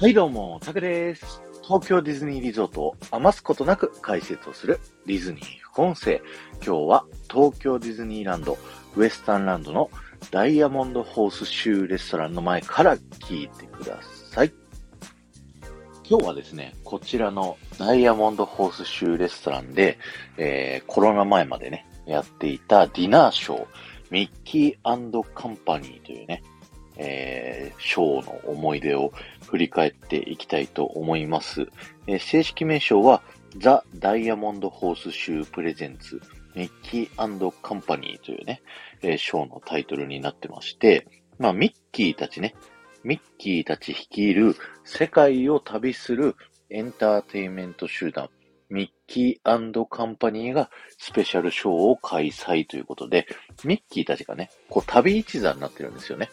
はい、どうも、タクです。東京ディズニーリゾートを余すことなく解説をするディズニー副音声。今日は東京ディズニーランド、ウエスタンランドのダイヤモンドホースシューレストランの前から聞いてください。今日はですね、こちらのダイヤモンドホースシューレストランで、えー、コロナ前までね、やっていたディナーショー、ミッキーカンパニーというね、えー、ショーの思い出を振り返っていきたいと思います。えー正式名称は、ザ・ダイヤモンド・ホース・シュー・プレゼンツ、ミッキーカンパニーというね、えーショーのタイトルになってまして、まあ、ミッキーたちね、ミッキーたち率いる世界を旅するエンターテインメント集団、ミッキーカンパニーがスペシャルショーを開催ということで、ミッキーたちがね、こう旅一座になってるんですよね。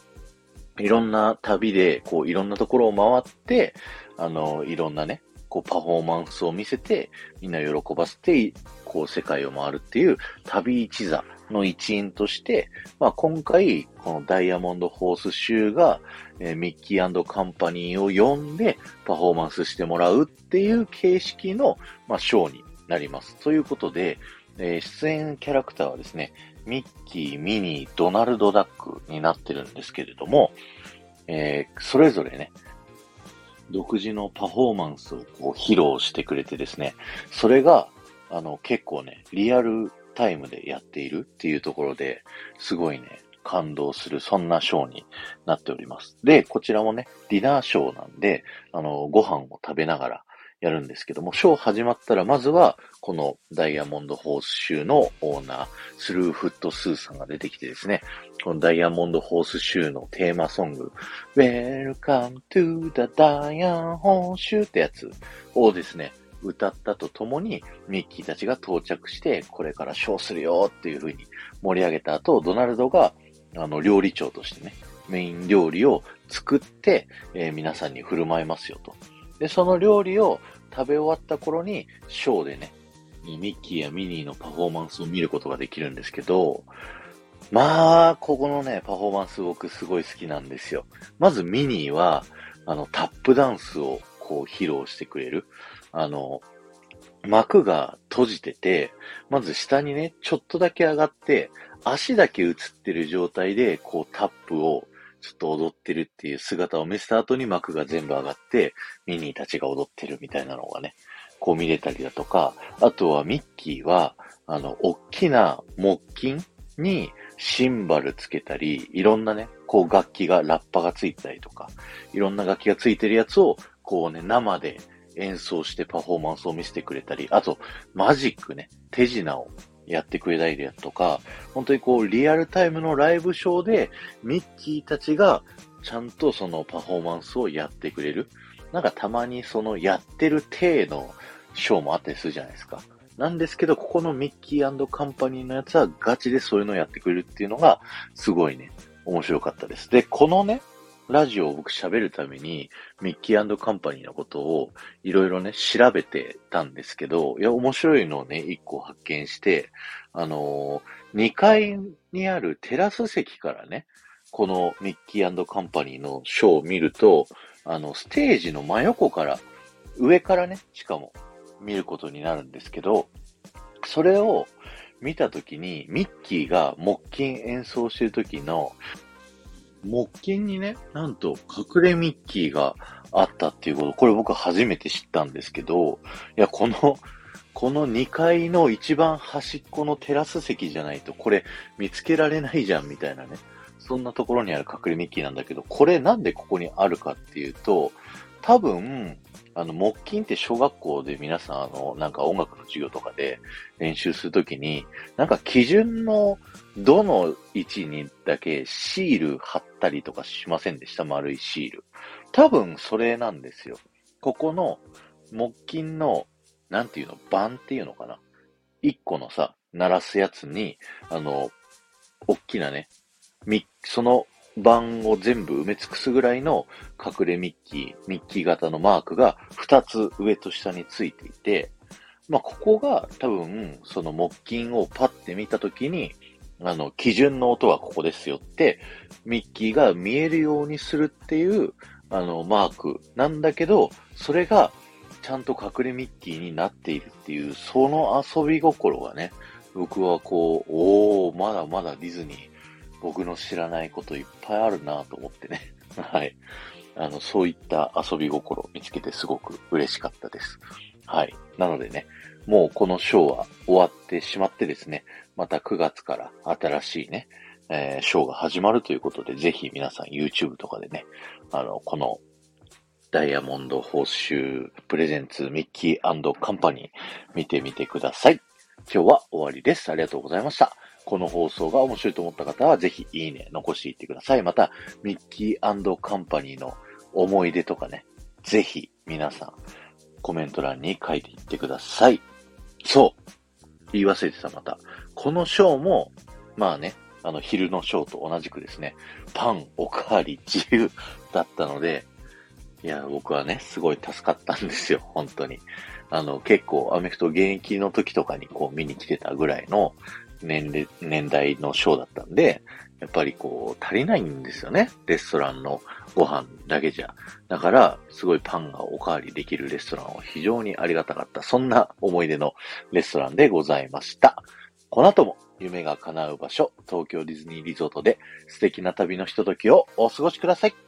いろんな旅で、こう、いろんなところを回って、あの、いろんなね、こう、パフォーマンスを見せて、みんな喜ばせて、こう、世界を回るっていう旅一座の一員として、まあ、今回、このダイヤモンドホース州が、えーミッキーカンパニーを呼んで、パフォーマンスしてもらうっていう形式の、まあ、ショーになります。ということで、え出演キャラクターはですね、ミッキー、ミニー、ドナルドダックになってるんですけれども、えーそれぞれね、独自のパフォーマンスをこう披露してくれてですね、それが、あの、結構ね、リアルタイムでやっているっていうところで、すごいね、感動する、そんなショーになっております。で、こちらもね、ディナーショーなんで、あの、ご飯を食べながらやるんですけども、ショー始まったら、まずは、このダイヤモンドホース州のオーナー、スルーフットスーさんが出てきてですね、このダイヤモンドホース州のテーマソング、Welcome to the Diamond 州ってやつをですね、歌ったとともに、ミッキーたちが到着して、これからショーするよっていう風に盛り上げた後、ドナルドが、あの、料理長としてね、メイン料理を作って、えー皆さんに振る舞いますよと。で、その料理を食べ終わった頃に、ショーでね、ミッキーやミニーのパフォーマンスを見ることができるんですけど、まあ、ここのね、パフォーマンス僕すごい好きなんですよ。まずミニーは、あの、タップダンスをこう披露してくれる。あの、幕が閉じてて、まず下にね、ちょっとだけ上がって、足だけ映ってる状態で、こうタップをちょっと踊ってるっていう姿を見せた後に幕が全部上がって、ミニーたちが踊ってるみたいなのがね、こう見れたりだとか、あとはミッキーは、あの、大きな木琴にシンバルつけたり、いろんなね、こう楽器が、ラッパがついたりとか、いろんな楽器がついてるやつを、こうね、生で演奏してパフォーマンスを見せてくれたり、あと、マジックね、手品をやってくれたりだとか、本当にこう、リアルタイムのライブショーで、ミッキーたちが、ちゃんとそのパフォーマンスをやってくれる。なんかたまにそのやってる体のショーもあったりするじゃないですか。なんですけど、ここのミッキーカンパニーのやつはガチでそういうのをやってくれるっていうのが、すごいね、面白かったです。で、このね、ラジオを僕喋るために、ミッキーカンパニーのことをいろいろね、調べてたんですけど、いや、面白いのをね、一個発見して、あのー、2階にあるテラス席からね、このミッキーカンパニーのショーを見ると、あの、ステージの真横から、上からね、しかも見ることになるんですけど、それを見たときに、ミッキーが木琴演奏してるときの、木琴にね、なんと隠れミッキーがあったっていうこと、これ僕初めて知ったんですけど、いや、この、この2階の一番端っこのテラス席じゃないと、これ見つけられないじゃんみたいなね。そんなところにある隠れミッキーなんだけど、これなんでここにあるかっていうと、多分、あの、木琴って小学校で皆さん、あの、なんか音楽の授業とかで練習するときに、なんか基準のどの位置にだけシール貼ったりとかしませんでした？丸いシール。多分それなんですよ。ここの木琴の、なんていうの、盤っていうのかな？一個のさ、鳴らすやつに、あの、大きなね、み、その盤を全部埋め尽くすぐらいの隠れミッキー、ミッキー型のマークが2つ上と下についていて、まあ、ここが多分、その木琴をパッて見たときに、あの、基準の音はここですよって、ミッキーが見えるようにするっていう、あの、マークなんだけど、それが、ちゃんと隠れミッキーになっているっていう、その遊び心がね、僕はこう、おー、まだまだディズニー、僕の知らないこといっぱいあるなと思ってね。はい。あの、そういった遊び心を見つけてすごく嬉しかったです。はい。なのでね、もうこのショーは終わってしまってですね、また9月から新しいね、えー、ショーが始まるということで、ぜひ皆さん YouTube とかでね、あの、このダイヤモンド報酬プレゼンツミッキーカンパニー見てみてください。今日は終わりです。ありがとうございました。この放送が面白いと思った方は、ぜひいいね、残していってください。また、ミッキーカンパニーの思い出とかね、ぜひ皆さん、コメント欄に書いていってください。そう。言い忘れてた、また。このショーも、まあね、あの、昼のショーと同じくですね、パンおかわり自由だったので、いや、僕はね、すごい助かったんですよ、本当に。あの、結構、アメフト現役の時とかにこう見に来てたぐらいの年齢、年代のショーだったんで、やっぱりこう、足りないんですよね。レストランのご飯だけじゃ。だから、すごいパンがおかわりできるレストランは非常にありがたかった。そんな思い出のレストランでございました。この後も夢が叶う場所、東京ディズニーリゾートで素敵な旅のひとときをお過ごしください。